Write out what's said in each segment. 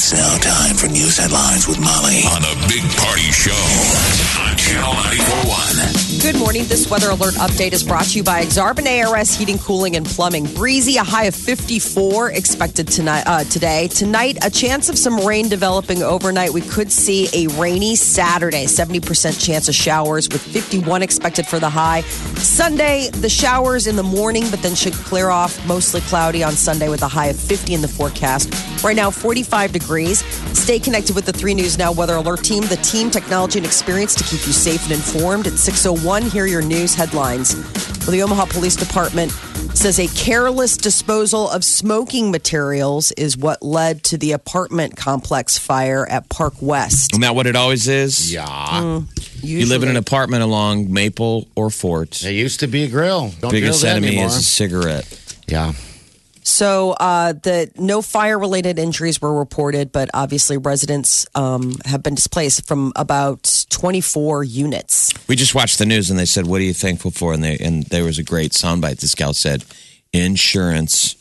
It's now time for news headlines with Molly on a big party show on Channel 941. Good morning. This weather alert update is brought to you by Exarban ARS Heating, Cooling, and Plumbing. Breezy, a high of 54 expected tonight. Uh, today, tonight, a chance of some rain developing overnight. We could see a rainy Saturday. 70% chance of showers with 51 expected for the high. Sunday, the showers in the morning, but then should clear off. Mostly cloudy on Sunday with a high of 50 in the forecast. Right now, 45 degrees. Stay connected with the 3 News Now Weather Alert team, the team, technology, and experience to keep you safe and informed at 601 here are your news headlines. Well, the Omaha Police Department says a careless disposal of smoking materials is what led to the apartment complex fire at Park West. Isn't that what it always is? Yeah. Mm, you live in an apartment along Maple or Fort. It used to be a grill. Don't Biggest grill enemy anymore. is a cigarette. Yeah. So uh, the no fire related injuries were reported, but obviously residents um, have been displaced from about 24 units. We just watched the news and they said, "What are you thankful for?" And they and there was a great soundbite. This gal said, "Insurance,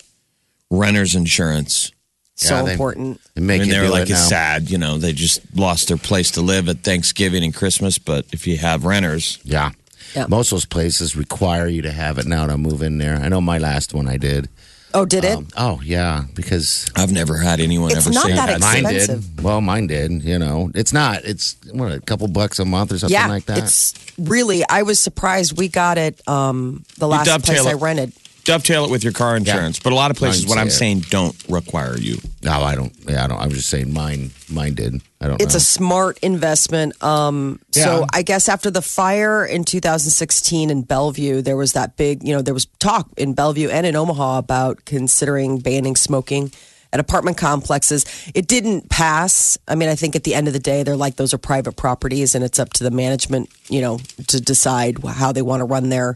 renters insurance." So Yeah, they- important. They make I mean, they were do like, it "It's now. sad, you know. They just lost their place to live at Thanksgiving and Christmas. But if you have renters, Yeah. Yeah. Most of those places require you to have it now to move in there. I know my last one I did. Oh, did it? Um, oh, yeah. Because I've never had anyone It's ever not say that that. mine expensive. did. Well, mine did. You know, it's not. It's what a couple bucks a month or something yeah, like that. it's really. I was surprised we got it. Um, the last place dovetail I it. rented. Dovetail it with your car insurance, but a lot of places, what I'm say it. saying, don't require you. No, I don't. Yeah, I don't. I was just saying mine. Mine did. I don't. It's know. a smart investment. Um, Yeah. So I guess after the fire in 2016 in Bellevue, there was that big, you know, there was talk in Bellevue and in Omaha about considering banning smoking at apartment complexes. It didn't pass. I mean, I think at the end of the day, they're like those are private properties, and it's up to the management, you know, to decide how they want to run their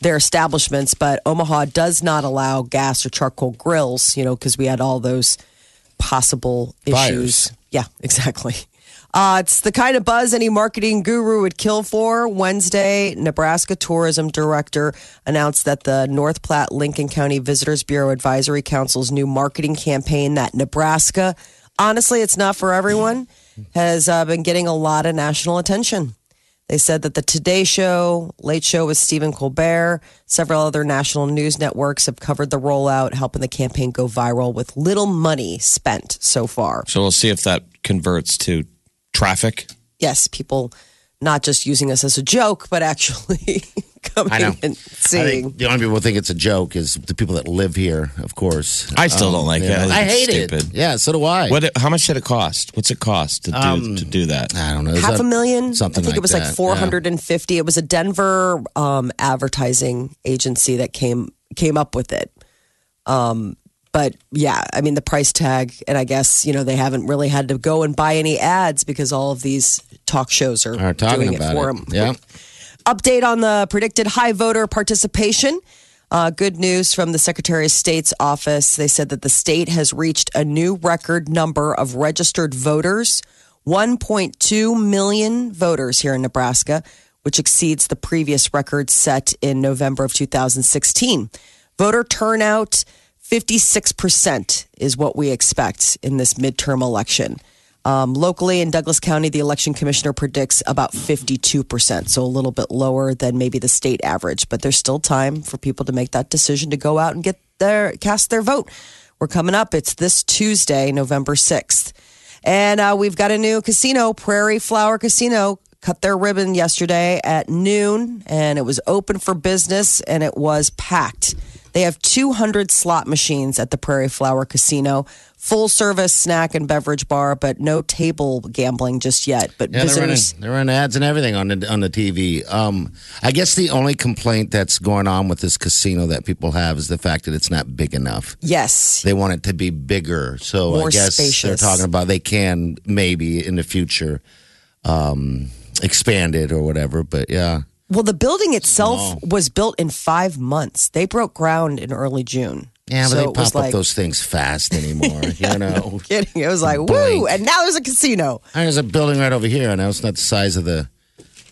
their establishments. But Omaha does not allow gas or charcoal grills, you know, because we had all those possible Fires. issues. Yeah, exactly. Uh, it's the kind of buzz any marketing guru would kill for. Wednesday, Nebraska Tourism Director announced that the North Platte Lincoln County Visitors Bureau Advisory Council's new marketing campaign, that Nebraska, honestly, it's not for everyone, has uh, been getting a lot of national attention. They said that the Today Show, Late Show with Stephen Colbert, several other national news networks have covered the rollout, helping the campaign go viral with little money spent so far. So we'll see if that converts to traffic. yes, people not just using us as a joke, but actually coming I know. and I seeing. think the only people who think it's a joke is the people that live here, of course. I still don't like you it. I I hate stupid. it. Yeah, so do I. What? How much did it cost? What's it cost to do to do that? I don't know. Is Half that a million. Something I think like it was that. like four hundred and fifty. It was a Denver um, advertising agency that came came up with it. Um, but yeah, I mean the price tag, and I guess you know they haven't really had to go and buy any ads because all of these talk shows are, Are talking doing about it for it. them. Yeah. Update on the predicted high voter participation. Uh, good news from the Secretary of State's office. They said that the state has reached a new record number of registered voters 1.2 million voters here in Nebraska, which exceeds the previous record set in November of 2016. Voter turnout 56% is what we expect in this midterm election. Um, locally in Douglas County, the election commissioner predicts about 52%, so a little bit lower than maybe the state average. But there's still time for people to make that decision to go out and get their cast their vote. We're coming up. It's this Tuesday, November 6th. And uh, we've got a new casino, Prairie Flower Casino. Cut their ribbon yesterday at noon, and it was open for business, and it was packed. They have 200 slot machines at the Prairie Flower Casino, full service snack and beverage bar, but no table gambling just yet. But Yeah, they're running, they're running ads and everything on the on the TV. Um, I guess the only complaint that's going on with this casino that people have is the fact that it's not big enough. yes, They want it to be bigger. So More I guess they're talking about they can maybe in the future um, expand it or whatever. But yeah, well, the building itself was built in five months. They broke ground in early June. yeah, but So they pop up like- those things fast anymore. you know, Kidding. It was like, woo! And now there's a casino. there's a building right over here. I know it's not the size of the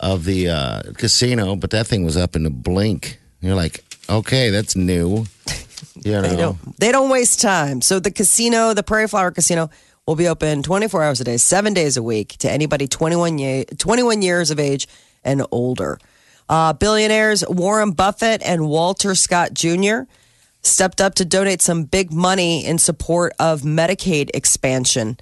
of the uh, casino, but that thing was up in a blink. You're like, okay, that's new. You know, They don't, they don't waste time. So the casino, the Prairie Flower Casino, will be open 24 hours a day, seven days a week to anybody 21, ye- 21 years of age and older. Uh, billionaires Warren Buffett and Walter Scott Jr. stepped up to donate some big money in support of Medicaid expansion.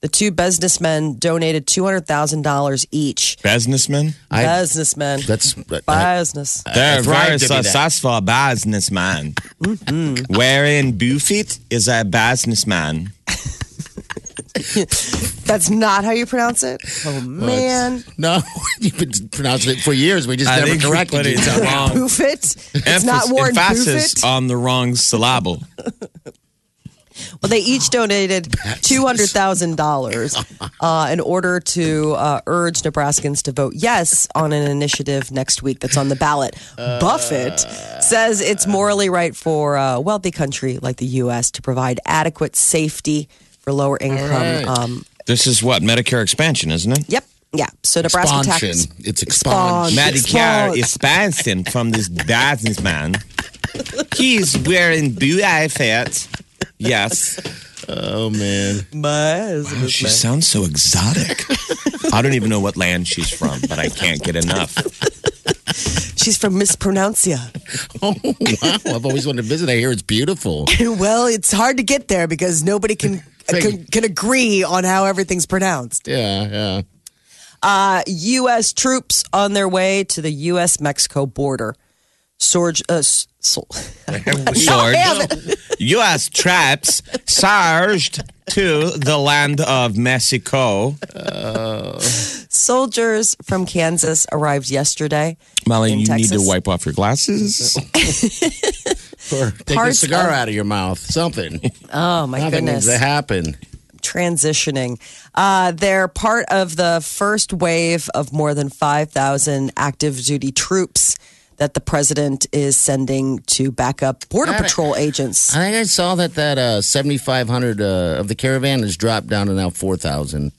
The two businessmen donated $200,000 each. Businessman? I- businessmen. that's I- business. They're very tried to be that. successful businessman. Wherein Buffett is a businessman. That's not how you pronounce it. Oh, man. no, you've been pronouncing it for years. We just I never think corrected you. it wrong. Buffett. It's Emphasis- not Warren emphasis Buffett. on the wrong syllable. Well, they each donated two hundred thousand dollars uh, in order to uh, urge Nebraskans to vote yes on an initiative next week that's on the ballot. Buffett says it's morally right for a wealthy country like the U.S. to provide adequate safety for lower income. right. Um, This is what? Medicare expansion, isn't it? yep, yeah. So Nebraska Expansion. tax. It's Expand. expansion. Medicare expansion from this businessman. He's wearing Buffett. Yes. Oh man, Oh, she sounds so exotic. I don't even know what land she's from, but I can't get enough. She's from Mispronuncia. oh wow! I've always wanted to visit. I hear it's beautiful. well, it's hard to get there because nobody can can, can agree on how everything's pronounced. Yeah, yeah. Uh, U.S. troops on their way to the U.S. Mexico border. Sorge, uh, so- Sword. U.S. traps surged to the land of Mexico. soldiers from Kansas arrived yesterday. Molly, you need to wipe off your glasses. Or take a cigar of- out of your mouth. Something. Oh my Nothing goodness! needs to happen. Transitioning. Uh, they're part of the first wave of more than five thousand active duty troops that the president is sending to back up border Got it. patrol agents. I think I saw that that uh, seventy five hundred uh, of the caravan has dropped down to now four thousand.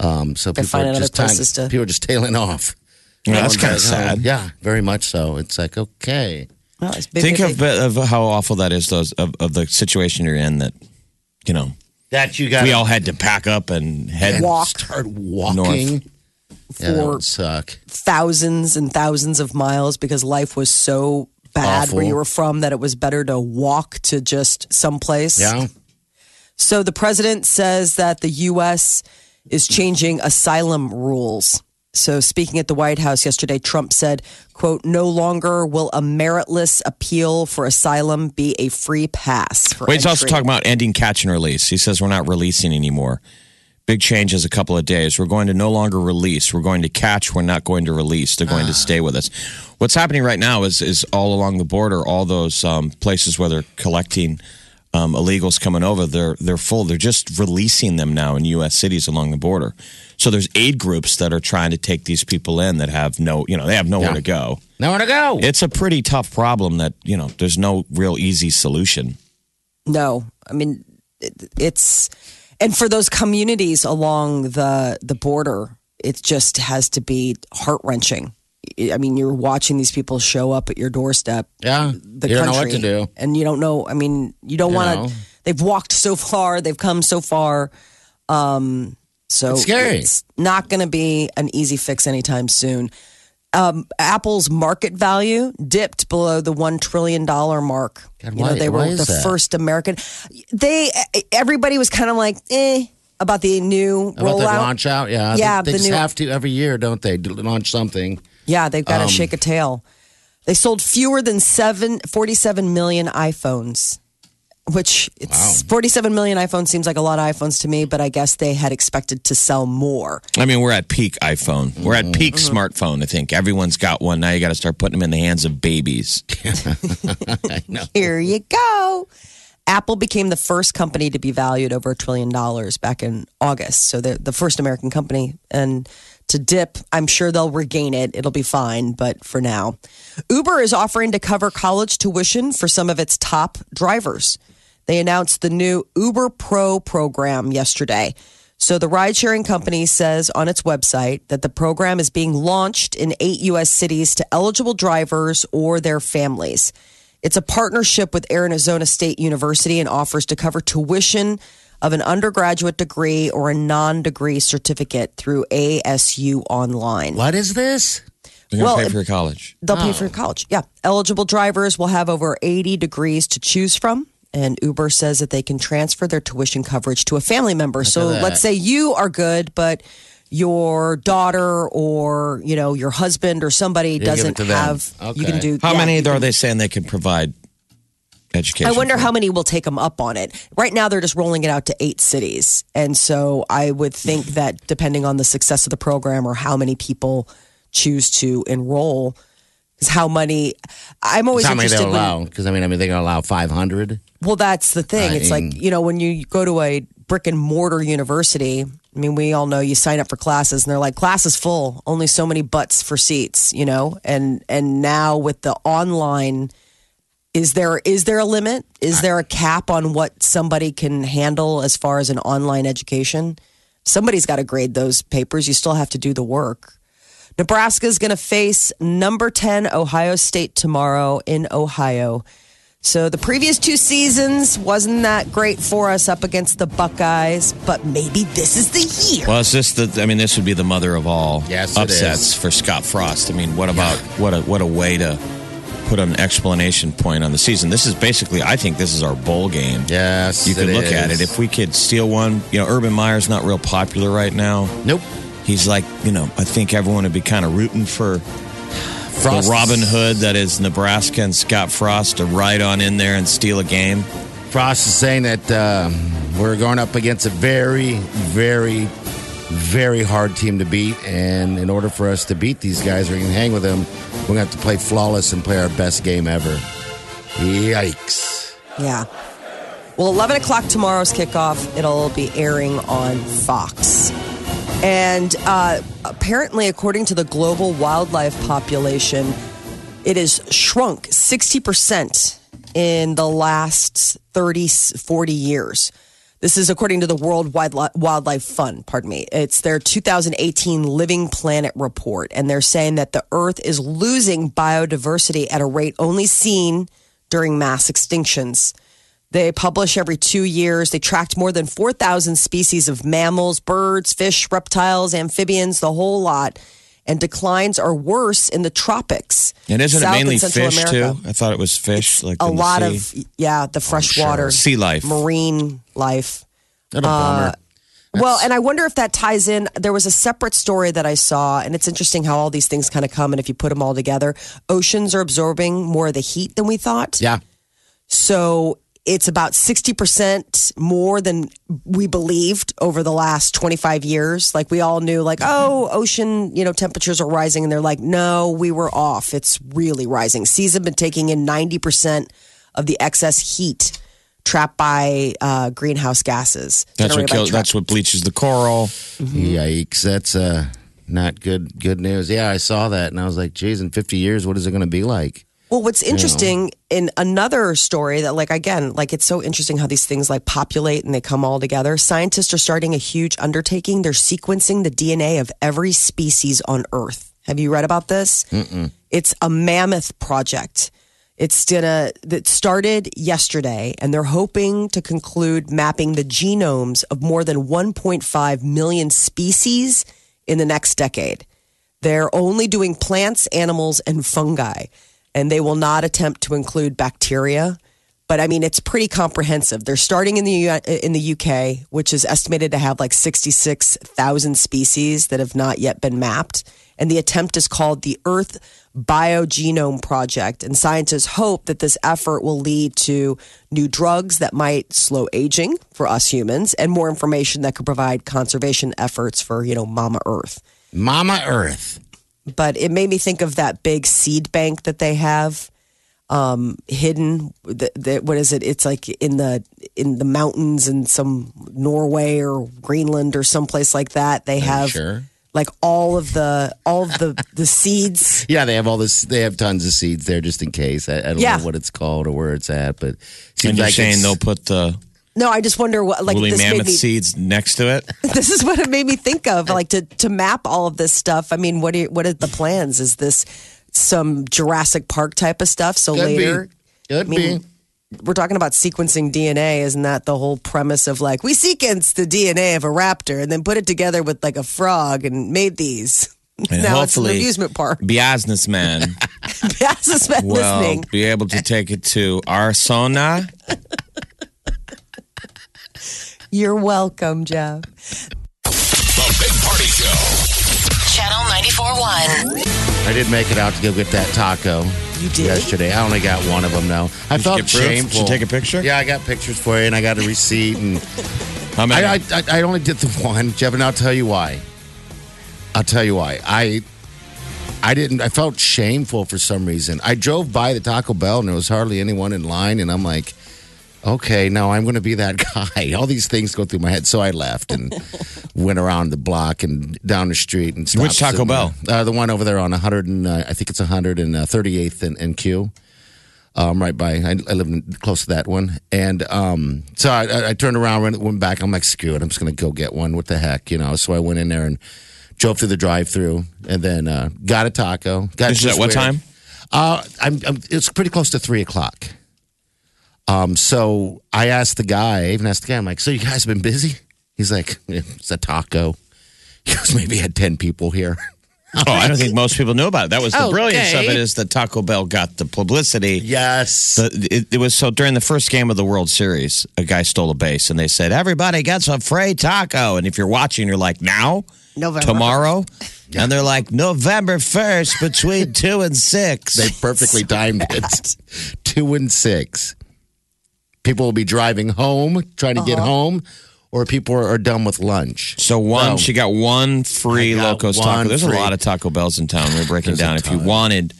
Um, so They're people are just time, to- people are just tailing off. Yeah, that's kind of sad. oh, Yeah, very much so. It's like okay. Well, it's big, Think of, of how awful that is, those of, of the situation you're in. That you know, That you got. we all had to pack up and head. Walk. Start walking. Yeah, that For- would suck. thousands and thousands of miles because life was so bad Awful. where you were from that it was better to walk to just someplace. Yeah. So the president says that the U.S. is changing asylum rules. So speaking at the White House yesterday, Trump said, quote, no longer will a meritless appeal for asylum be a free pass. For Well, he's also talking about ending catch and release. He says we're not releasing anymore. Big changes a couple of days. We're going to no longer release. We're going to catch. We're not going to release. They're going to stay with us. What's happening right now is is all along the border, all those um, places where they're collecting um, illegals coming over. They're they're full. They're just releasing them now in U.S. cities along the border. So there's aid groups that are trying to take these people in that have no, you know, they have nowhere Yeah. to go. Nowhere to go. It's a pretty tough problem that you know. There's no real easy solution. No, I mean it, it's and for those communities along the the border, it just has to be heart wrenching. I mean, you're watching these people show up at your doorstep. yeah. The you don't know country, what to do. and you don't know. I mean, you don't want to. They've walked so far. They've come so far. Um, so It's scary. It's not going to be an easy fix anytime soon. Um, Apple's market value dipped below the one trillion dollar mark. God, you know, they were the that? first American. They everybody was kind of like eh about the new About the rollout. launch out, yeah. Yeah, they, they the just new- have to every year, don't they? Launch something. Yeah, they've got to Um, shake a tail. They sold fewer than seven, 47 million iPhones, which it's 47 million iPhones seems like a lot of iPhones to me, but I guess they had expected to sell more. I mean, we're at peak iPhone. We're at peak Mm-hmm. smartphone. I think everyone's got one now. You got to start putting them in the hands of babies. Here you go. Apple became the first company to be valued over a trillion dollars back in August. So they're the first American company. And to dip, I'm sure they'll regain it. It'll be fine. But for now, Uber is offering to cover college tuition for some of its top drivers. They announced the new Uber Pro program yesterday. So the ride sharing company says on its website that the program is being launched in eight U.S. cities to eligible drivers or their families. It's a partnership with Arizona State University and offers to cover tuition of an undergraduate degree or a non degree certificate through ASU Online. What is this? They're going to Well, pay for your college. They'll pay for your oh. college. Yeah. Eligible drivers will have over 80 degrees to choose from. And Uber says that they can transfer their tuition coverage to a family member. so let's say you are good, but your daughter or, you know, your husband or somebody give it doesn't to them. have, you can do. How yeah, many you are they saying they can provide education? I wonder for? how many will take them up on it. Right now, they're just rolling it out to eight cities. And so I would think that depending on the success of the program or how many people choose to enroll, is how many. I'm always How many they'll allow? Because I mean, I mean, they're gonna allow five hundred. Well, that's the thing. I It's like, you know, when you go to a brick and mortar university, I mean, we all know you sign up for classes and they're like, class is full, only so many butts for seats, you know? And and now with the online is there is there a limit? Is there a cap on what somebody can handle as far as an online education? Somebody's got to grade those papers. You still have to do the work. Nebraska is going to face number 10 Ohio State tomorrow in Ohio. So the previous two seasons wasn't that great for us up against the Buckeyes, but maybe this is the year. Well, is this the? I mean, this would be the mother of all Yes, upsets for Scott Frost. I mean, what about what a what a way to put an explanation point on the season? This is basically, I think, this is our bowl game. Yes, You could look at it. if we could steal one. You know, Urban Meyer's not real popular right now. Nope. He's like, you know, I think everyone would be kind of rooting for Frost the Robin Hood that is Nebraska and Scott Frost to ride on in there and steal a game. Frost is saying that uh, we're going up against a very, very, very hard team to beat, and in order for us to beat these guys or even hang with them, we're going to have to play flawless and play our best game ever. Yikes! Yeah. Well, 11 o'clock tomorrow's kickoff. It'll be airing on Fox. And uh, apparently, according to the global wildlife population, it has shrunk 60% in the last 30, 40 years. This is according to the World Wildli- Wildlife Fund, pardon me. It's their 2018 Living Planet report. And they're saying that the Earth is losing biodiversity at a rate only seen during mass extinctions. They publish every two years. They tracked more than 4,000 species of mammals, birds, fish, reptiles, amphibians, the whole lot. And declines are worse in the tropics. And isn't South it mainly fish America. too? I thought it was fish. like A lot of, yeah, the oh, freshwater, Sea life. marine life. What a uh, bummer. Well, and I wonder if that ties in. There was a separate story that I saw, and it's interesting how all these things kind of come, and if you put them all together, oceans are absorbing more of the heat than we thought. yeah. So it's about 60% more than we believed over the last 25 years. Like we all knew, like, oh, ocean, you know, temperatures are rising. And they're like, no, we were off. It's really rising. Seas have been taking in 90% of the excess heat trapped by uh, greenhouse gases. That's what kills. That's what bleaches the coral. Yikes! That's uh, not good. Good news. Yeah, I saw that, and I was like, "Geez, in 50 years, what is it going to be like?" Well, what's interesting in another story that, like, again, like it's so interesting how these things like populate and they come all together. Scientists are starting a huge undertaking. They're sequencing the DNA of every species on Earth. Have you read about this? Mm-mm. It's a mammoth project. It's gonna that started yesterday, and they're hoping to conclude mapping the genomes of more than 1.5 million species in the next decade. They're only doing plants, animals, and fungi, and they will not attempt to include bacteria. But I mean, it's pretty comprehensive. They're starting in the U- in the UK, which is estimated to have like sixty six thousand species that have not yet been mapped, And the attempt is called the Earth Biogenome Project. And scientists hope that this effort will lead to new drugs that might slow aging for us humans and more information that could provide conservation efforts for, you know, Mama Earth. Mama Earth. But it made me think of that big seed bank that they have um, hidden. The, the, what is it? It's like in the in the mountains in some Norway or Greenland or someplace like that. They have sure? like all of the all of the the seeds. Yeah, they have all this. They have tons of seeds there just in case. I, I don't Yeah. know what it's called or where it's at, but it And seems you're like saying it's- they'll put the No, I just wonder what like woolly this made mammoth me. seeds next to it. This is what it made me think of, like to to map all of this stuff. I mean, what are what are the plans? Is this some Jurassic Park type of stuff? So Could later, be. Could I mean, be. we're talking about sequencing DNA. Isn't that the whole premise of like we sequenced the DNA of a raptor and then put it together with like a frog and made these? And now it's an hopefully, amusement park. businessman Yes, has been will listening. be able to take it to Arizona. You're welcome, Jeff. The Big Party Show. Channel 94.1. I did make it out to go get that taco. You did? yesterday. I only got one of them now. I Did you felt get proof? shameful. Did you take a picture? Yeah, I got pictures for you, and I got a receipt, and How many? I, I, I, I only did the one, Jeff, and I'll tell you why. I'll tell you why. I I didn't. I felt shameful for some reason. I drove by the Taco Bell, and there was hardly anyone in line, and I'm like. Okay, now I'm going to be that guy. All these things go through my head, so I left and went around the block and down the street and stopped Which Taco Bell? Uh, the one over there on 100 and uh, I think it's 138th and, and Q. Um, right by. I, I live in, close to that one, and um, so I, I, I turned around, went, went back. I'm like, screw it, I'm just gonna go get one. What the heck, you know? So I went in there and drove through the drive-through, and then uh, got a taco. Got This is at what weird. time? Uh, I'm, I'm, it's pretty close to three o'clock. Um, so I asked the guy, I even asked the guy, I'm like, so you guys have been busy? He's like, it's a taco. He goes, maybe had 10 people here. Oh, I don't think most people knew about it. That was the brilliance of it is that Taco Bell got the publicity. Yes. The, it, it was so during the first game of the World Series, a guy stole a base and they said, Everybody gets a free taco. And if you're watching, you're like, Now? November. Tomorrow? And they're like, November 1st between 2 and 6. they perfectly timed it. Two and six. People will be driving home, trying to Uh-huh. get home, or people are, are done with lunch. so one, No. she got one free I got Locos Taco. There's free. a lot of Taco Bells in town. We are breaking There's a down. If you ton. wanted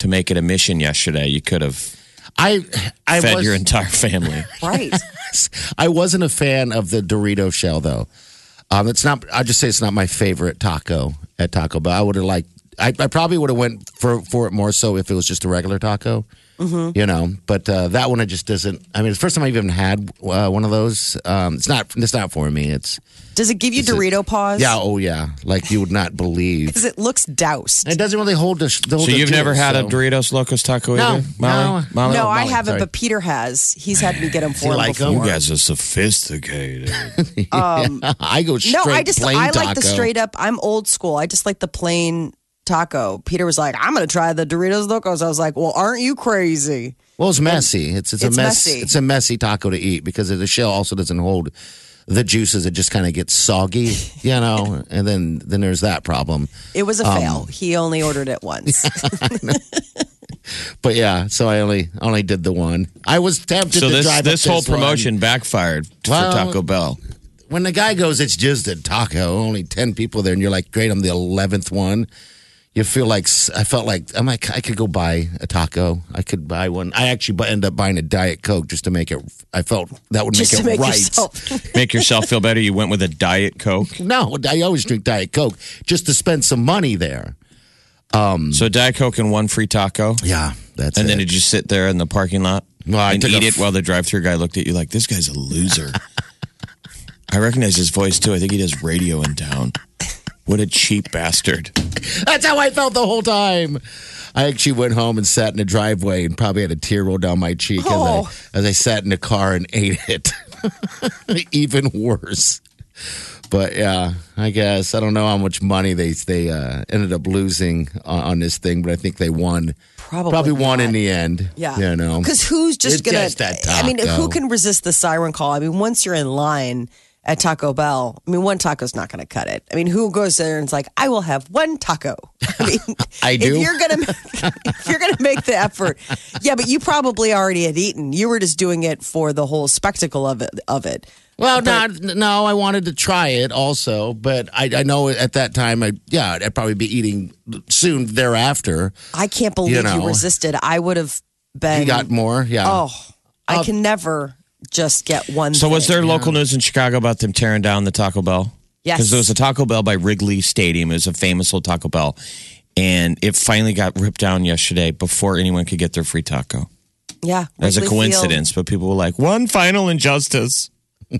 to make it a mission yesterday, you could have I I fed was, your entire family. Right. I wasn't a fan of the Dorito shell though. Um, it's not. I just say it's not my favorite taco at Taco Bell. I would have liked. I, I probably would have went for for it more so if it was just a regular taco. Mm-hmm. You know, but uh, that one it just doesn't. I mean, it's the first time I've even had uh, one of those. Um, it's not. It's not for me. It's Does it give you Is it- Dorito paws? yeah. Oh yeah. Like you would not believe. Because it looks doused. It doesn't really hold the. the So the you've never juice, had a Doritos Locos Taco No, either? Molly? no. Molly? no, I Molly, haven't, sorry. but Peter has. He's had me get them for him like 'em? before. You guys are sophisticated. I go straight. No, I just plain I like the straight up. I'm old school. I just like the plain taco. Peter was like, "I'm going to try the Doritos Locos." I was like, "Well, aren't you crazy?" Well, it's messy. It's it's, It's a mess. messy. It's a messy taco to eat because the shell also doesn't hold the juices. It just kind of gets soggy, you know. and then then there's that problem. It was a Um, fail. He only ordered it once. But yeah, so I only only did the one. I was tempted so to this drive this up whole one. promotion backfired Well- for Taco Bell. When the guy goes, it's just a taco. Only ten people there, and you're like, great, I'm the eleventh one. You feel like I felt like I'm like I could go buy a taco. I could buy one. I actually bu- end up buying a diet coke just to make it. I felt that would just make to it make right. yourself. Make yourself feel better. You went with a Diet Coke. No, I always drink Diet Coke just to spend some money there. Um, so Diet Coke and one free taco. Yeah, that's And it. then did you sit there in the parking lot Well, I and eat it while the drive-through guy looked at you like this guy's a loser? I recognize his voice too. I think he does radio in town. What a cheap bastard! That's how I felt the whole time. I actually went home and sat in the driveway and probably had a tear roll down my cheek Oh. as, I, as I sat in the car and ate it. Even worse. But yeah, I guess I don't know how much money they they uh, ended up losing on, on this thing, but I think they won. Probably won not. in the end. Yeah, you know, because who's just It's gonna? just that I mean, taco. who can resist the siren call? I mean, once you're in line at Taco Bell. I mean, one taco's not going to cut it. I mean, who goes there and it's like, I will have one taco. I mean, I do. If you're gonna, if you're gonna make the effort, yeah, but you probably already had eaten. You were just doing it for the whole spectacle of it. Of it. Well, not no. I wanted to try it also, but I, I know at that time, I yeah, I'd probably be eating soon thereafter. I can't believe you, know. resisted. I would have been. You got more, yeah. Oh, I can never just get one. So was thing. there local news in Chicago about them tearing down the Taco Bell? Yes. Because there was a Taco Bell by Wrigley Stadium. It was a famous old Taco Bell. And it finally got ripped down yesterday before anyone could get their free taco. Yeah, As a Wrigley Field. coincidence, but people were like, one final injustice.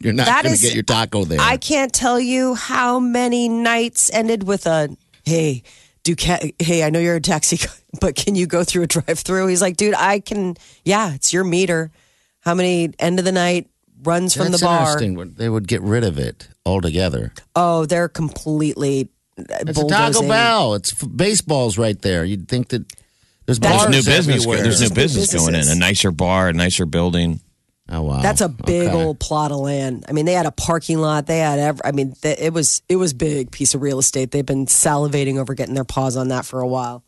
You're not That going to get your taco there. I can't tell you how many nights ended with a hey. Do ca- hey, I know you're a taxi, but can you go through a drive-through? He's like, dude, I can. Yeah, it's your meter. How many end of the night runs from That's the bar? interesting. They would get rid of it altogether. Oh, they're completely It's a Taco bulldozing. Bell. It's f- baseball's right there. You'd think that there's That's bars There's new business. everywhere. There's new New business going in. A nicer bar, a nicer building. Oh wow, That's a big Okay. old plot of land. I mean, they had a parking lot. They had every. I mean, th- it was it was big piece of real estate. They've been salivating over getting their paws on that for a while.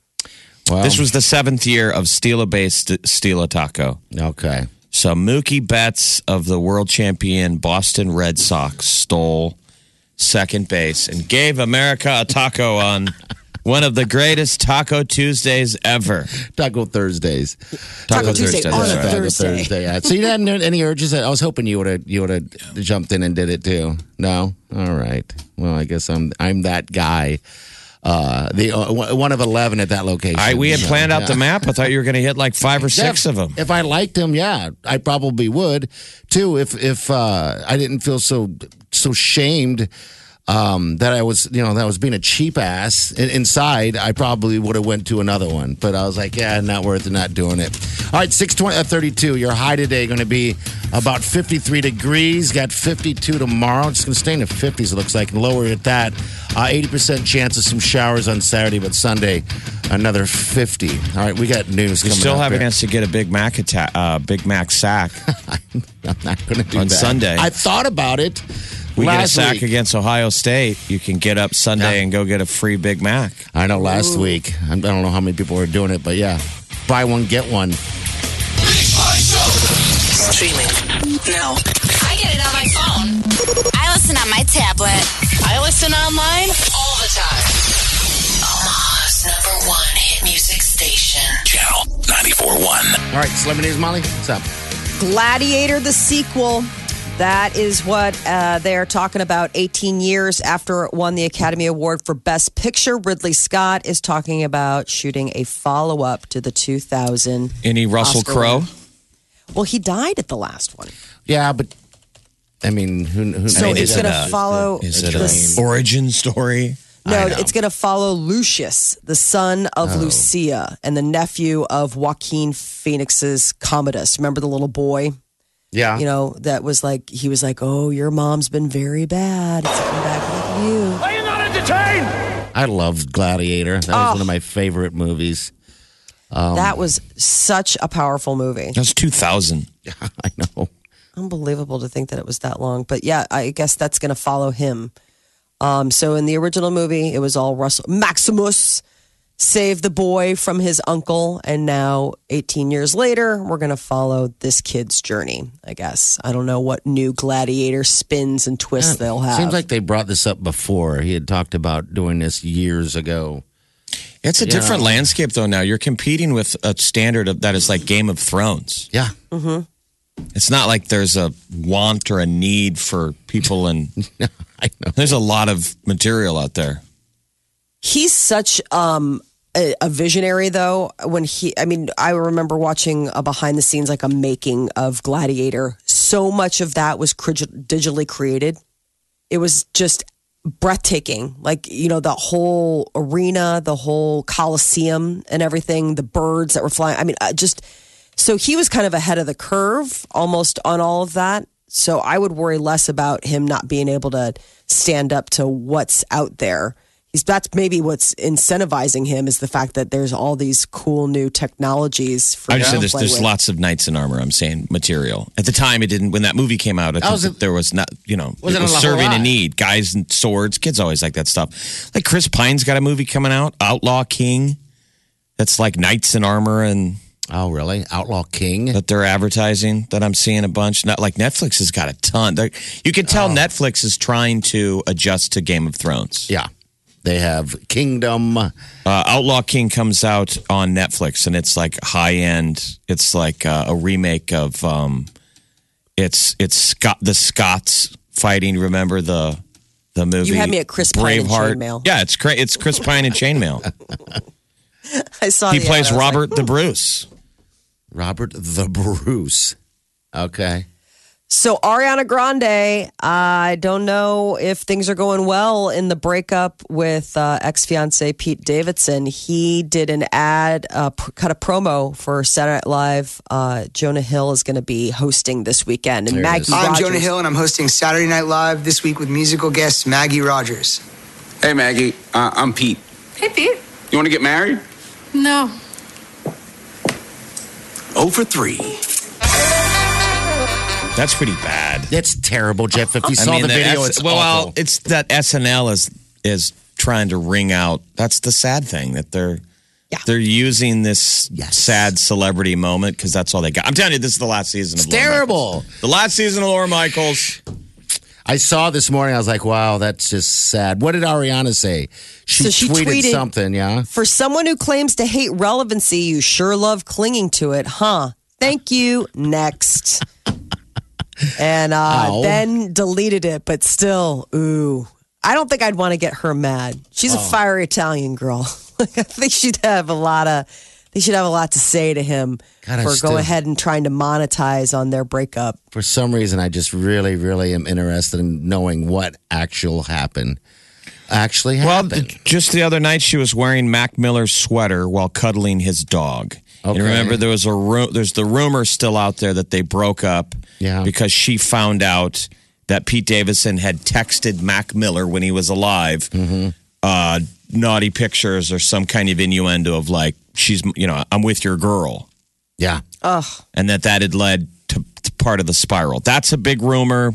Well, This was the seventh year of Steal a based Steal a Taco. okay. So Mookie Betts of the world champion Boston Red Sox stole second base and gave America a taco on one of the greatest Taco Tuesdays ever. Taco Thursdays. Taco Tuesday Thursday, on a right. Taco Thursday. Thursday. Yeah. So you hadn't had any urges? I was hoping you would have you would have jumped in and did it too. No. All right. Well, I guess I'm I'm that guy. Uh, the uh, one of eleven at that location. I, we had So, planned out yeah. the map. I thought you were going to hit like five or six of them. If I liked them, yeah, I probably would too. If if uh, I didn't feel so so shamed um, that I was, you know, that I was being a cheap ass in, inside, I probably would have went to another one. But I was like, yeah, not worth it, not doing it. All right, six twenty uh. Your high today going to be about fifty three degrees. Got fifty two tomorrow. It's going to stay in the fifties. It looks like, and lower at that. Uh, Eighty percent chance of some showers on Saturday, but Sunday another fifty. All right, we got news. You coming still up have a here. chance to get a Big Mac attack, uh, Big Mac sack. I'm not going to do that. On that. Sunday. I thought about it. We get a sack week. against Ohio State. You can get up Sunday Yeah. and go get a free Big Mac. I know last week. I don't know how many people were doing it, but yeah, buy one get one. Streaming now. I get it on my phone. I listen on my tablet. I listen online all the time. Omaha's number one hit music station. Channel 94.1. All right, celebrity news, Molly. What's up? Gladiator, the sequel. That is what uh, they're talking about. 18 years after it won the Academy Award for Best Picture, Ridley Scott is talking about shooting a follow up to the 2000. Any Russell Oscar Crowe? Well, he died at the last one. Yeah, but I mean, who? who So I mean, it's is it going to a- follow. Is it the- an origin story? No, it's going to follow Lucius, the son of Lucia and the nephew of Joaquin Phoenix's Commodus. Remember the little boy? Yeah, You know, that was like, he was like, oh, your mom's been very bad. It's come back like you. I loved Gladiator. That was Oh. one of my favorite movies. Um, that was such a powerful movie. That's 2000. I know. Unbelievable to think that it was that long. But yeah, I guess that's going to follow him. Um, so in the original movie, it was all Russell Maximus saved the boy from his uncle, and now 18 years later, we're going to follow this kid's journey. I guess I don't know what new gladiator spins and twists they'll have. Seems like they brought this up before. He had talked about doing this years ago. It's a different landscape, though, now. You're competing with a standard of, that is like Game of Thrones. Yeah, It's not like there's a want or a need for people, and I know. there's a lot of material out there. he's such um a, a visionary though when he i mean i remember watching a behind the scenes like a making of gladiator. So much of that was digitally created. It was just breathtaking. Like you know the whole arena the whole coliseum and everything the birds that were flying. I mean just so he was kind of ahead of the curve almost on all of that. So i would worry less about him not being able to stand up to what's out there he's that's maybe what's incentivizing him is the fact that there's all these cool new technologies for I him just to said there's, there's with. lots of knights in armor. I'm saying material. At the time, it didn't. When that movie came out, I think was that it- there was not. You know, it Wasn't was a serving a need. Guys and swords. Kids always like that stuff. Like Chris Pine's got a movie coming out, Outlaw King. That's like knights in armor and Oh, really? Outlaw King? that they're advertising. That I'm seeing a bunch. Not like Netflix has got a ton. They're, you can Oh. tell Netflix is trying to adjust to Game of Thrones. Yeah. They have Kingdom. Uh, Outlaw King comes out on Netflix, and it's like high end. It's like uh, a remake of um, it's it's Scott the Scots fighting. Remember the the movie? You had me at Chris Pine and Braveheart. Chainmail. Yeah, it's cra- it's Chris Pine and Chainmail. I saw he the ad, plays I was like, Robert the Bruce. Robert the Bruce. Okay. So Ariana Grande, I don't know if things are going well in the breakup with uh, ex fiance Pete Davidson. He did an ad, uh, pr- cut a promo for Saturday Night Live. Uh, Jonah Hill is going to be hosting this weekend, and Maggie. is. I'm Rogers- Jonah Hill, and I'm hosting Saturday Night Live this week with musical guest Maggie Rogers. Hey, Maggie. Uh, I'm Pete. Hey, Pete. You want to get married? No. Oh for 3. That's pretty bad. That's terrible, Jeff. If you saw the that video, S- it's well, awful. well, it's that SNL is is trying to wring out. That's the sad thing that they're they're using this Yes. sad celebrity moment because that's all they got. I'm telling you, this is the last season. it's of Laura terrible. Michaels. The last season of Lorne Michaels. I saw this morning. I was like, wow, that's just sad. What did Ariana say? She, So she tweeted, tweeted- something, yeah? For someone who claims to hate relevancy, you sure love clinging to it, huh? Thank you. Next. And uh, then deleted it, but still, ooh. I don't think I'd want to get her mad. She's a Oh. fiery Italian girl. I think she'd have a lot of. They should have a lot to say to him God, for still- go ahead and trying to monetize on their breakup. For some reason, I just really, really am interested in knowing what actual happened. Actually Well, happened. th- just the other night, she was wearing Mac Miller's sweater while cuddling his dog. And remember, there was a ru- there's the rumor still out there that they broke up Yeah. because she found out that Pete Davidson had texted Mac Miller when he was alive Mm-hmm. uh, naughty pictures or some kind of innuendo of like she's you know I'm with your girl, yeah. Ugh. and that that had led to, to part of the spiral. That's a big rumor.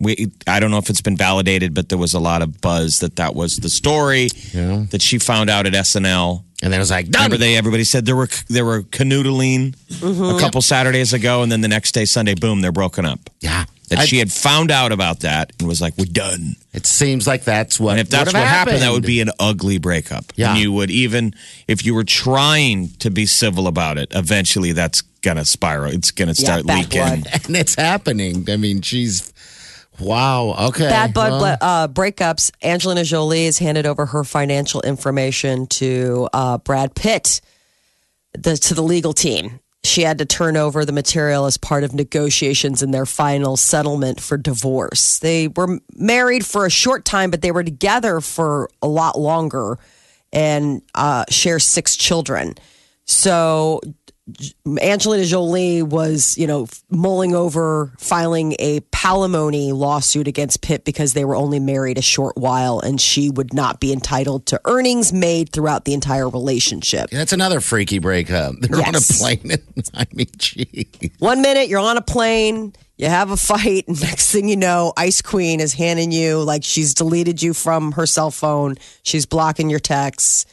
We, I don't know if it's been validated, but there was a lot of buzz that that was the story Yeah. that she found out at SNL. And then it was like, done. Remember, they everybody said there were they were canoodling Mm-hmm. a couple Saturdays ago, and then the next day, Sunday, boom, they're broken up. yeah. That I- she had found out about that and was like, "We're done." it seems like that's what And if that's would what have happened, that would be an ugly breakup. Yeah. And you would even if you were trying to be civil about it, eventually that's gonna spiral. It's gonna start bad leaking. blood. And it's happening. I mean, she's, wow. Okay. Bad blood well, uh, breakups. Angelina Jolie has handed over her financial information to uh, Brad Pitt, the, to the legal team. She had to turn over the material as part of negotiations in their final settlement for divorce. They were married for a short time, but they were together for a lot longer and uh, share six children. So Angelina Jolie was, you know, mulling over filing a palimony lawsuit against Pitt because they were only married a short while and she would not be entitled to earnings made throughout the entire relationship. That's another freaky breakup. They're on a plane. I mean, gee. One minute you're on a plane, you have a fight, and next thing you know, Ice Queen is handing you like she's deleted you from her cell phone, she's blocking your texts.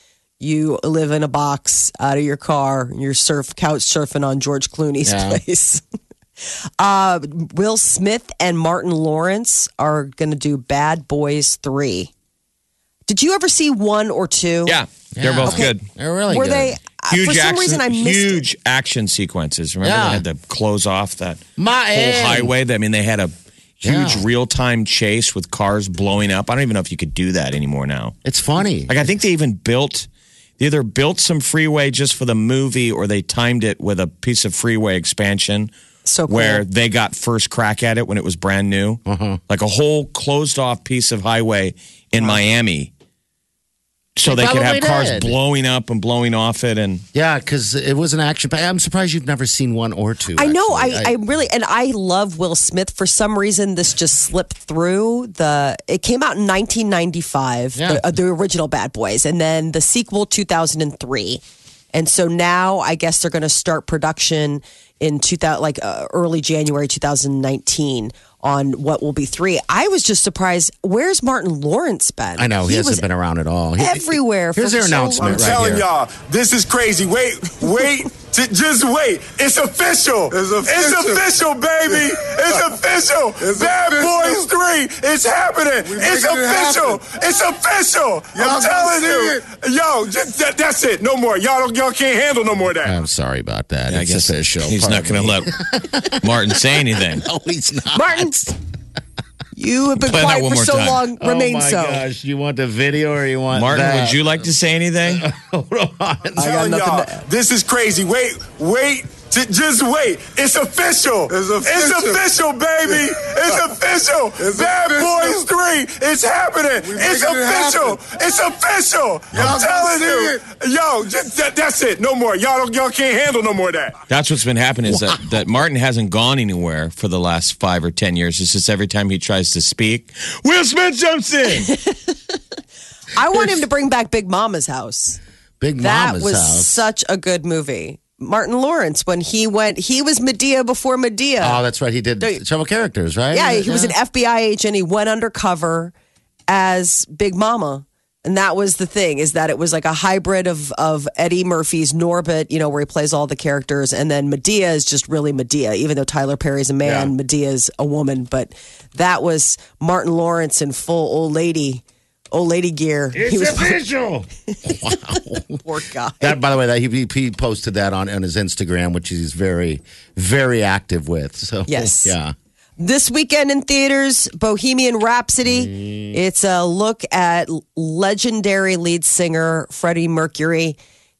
You live in a box out of your car. You're surf couch surfing on George Clooney's Yeah. place. uh, Will Smith and Martin Lawrence are going to do Bad Boys Three. Did you ever see one or two? Yeah, they're Yeah. both Okay. good. They're really Were good. they? uh, Huge for some action, reason, I missed it. huge action sequences. Remember, Yeah. they had to close off that My whole end. highway. I mean, they had a huge Yeah. real time chase with cars blowing up. I don't even know if you could do that anymore now. It's funny. Like I think they even built they either built some freeway just for the movie or they timed it with a piece of freeway expansion So cool. where they got first crack at it when it was brand new. Uh-huh. Like a whole closed off piece of highway in Miami so They they, could have probably cars did. blowing up and blowing off it, and Yeah, because it was an action. I'm surprised you've never seen one or two. I know. I, actually. I really and I love Will Smith. For some reason, this just slipped through. The it came out in 1995, Yeah. the, uh, the original Bad Boys, and then the sequel 2003. And so now I guess they're going to start production in 2000, like uh, early January 2019 on what will be three. I was just surprised. Where's Martin Lawrence been? I know he, hasn't been around at all. He- everywhere Here's for their so announcement long. right telling here. y'all, this is crazy. Wait, wait, j- just wait. It's official. It's official, baby. It's official. Bad Boys 3. It's happening. It's making it official. It's official. Y'all I'm telling gonna you. Yo, just, that, that's it. No more. Y'all don't, y'all can't handle no more of that. I'm sorry about that. I it's guess official. he's not going to let Martin say anything. No, he's not. Martin, you have been Play quiet for more so time. long. Oh Remain my so. gosh! You want the video or you want Martin, that? would you like to say anything? Hold on. I got telling nothing y'all, to- this is crazy. Wait, wait, j- just wait. It's official. It's official. official, baby. It's official. It's Bad official. Boys 3. It's happening. It's making it official. It's official. Y'all I'm telling gonna you. Yo, just, that, that's it. No more. Y'all don't, y'all can't handle no more of that. That's what's been happening is that, that Martin hasn't gone anywhere for the last five or ten years. It's just every time he tries to speak, Will Smith jumps in. I want him to bring back Big Momma's house. Big That Mama's was house. such a good movie. Martin Lawrence when he went, he was Madea before Madea. oh, that's right. He did several characters, right? yeah, he was an FBI agent. He went undercover as Big Momma. And that was the thing is that it was like a hybrid of of Eddie Murphy's Norbit, you know, where he plays all the characters, and then Madea is just really Madea. Even though Tyler Perry's a man, Yeah. Madea's a woman. But that was Martin Lawrence in full old lady, old lady gear. he was official. Wow. Poor guy. That, by the way, that he, he posted that on, on his Instagram, which he's very, very active with. So Yes. yeah. This weekend in theaters, Bohemian Rhapsody. Mm. It's a look at legendary lead singer Freddie Mercury.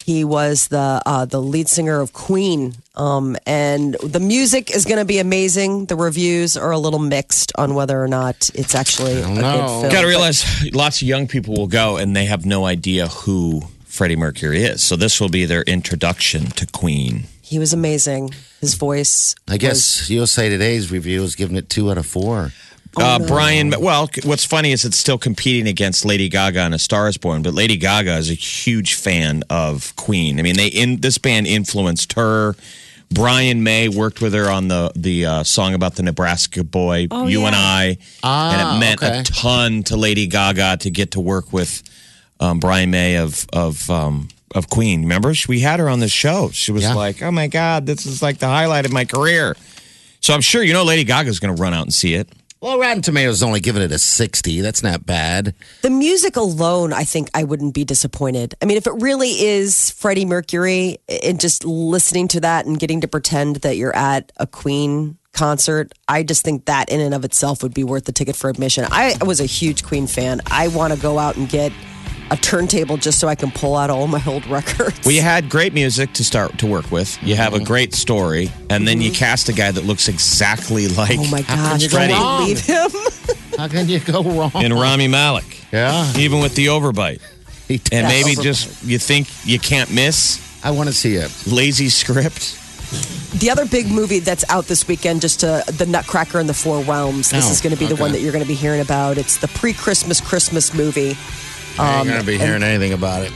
He was the uh, the lead singer of Queen, um, and the music is going to be amazing. The reviews are a little mixed on whether or not it's actually a know. good film. Got to realize lots of young people will go and they have no idea who Freddie Mercury is. So this will be their introduction to Queen. He was amazing. His voice. I guess USA Today's review is giving it two out of four. Uh, Brian, well, what's funny is it's still competing against Lady Gaga and A Star Is Born, but Lady Gaga is a huge fan of Queen. I mean, they in this band influenced her. Brian May worked with her on the the uh, song about the Nebraska boy, "You and I," and it meant okay. a ton to Lady Gaga to get to work with um, Brian May of of um, of Queen. Remember, She- we had her on the show. She was Yeah. like, "Oh my God, this is like the highlight of my career." So I'm sure you know Lady Gaga's going to run out and see it. Well, Rotten Tomatoes only giving it a 60. That's not bad. The music alone, I think I wouldn't be disappointed. I mean, if it really is Freddie Mercury and just listening to that and getting to pretend that you're at a Queen concert, I just think that in and of itself would be worth the ticket for admission. I was a huge Queen fan. I want to go out and get a turntable just so I can pull out all my old records. Well, you had great music to start to work with. You have a great story, and then you cast a guy that looks exactly like oh my can gosh, you go can wrong? you believe him? How can you go wrong? in Rami Malek, yeah. even with the overbite. He And does. maybe just you think you can't miss I want to see it. lazy script. The other big movie that's out this weekend, just uh, the Nutcracker and the Four Realms. This Oh, is going to be the one that you're going to be hearing about. It's the pre-Christmas Christmas movie. I Um, ain't going to be hearing anything about it.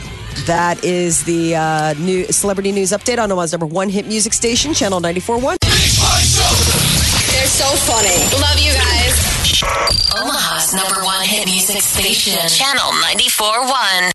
That is the uh, new celebrity news update on Omaha's number one hit music station, Channel 94.1. They're so funny. Love you guys. Omaha's number one hit music station. Channel 94.1.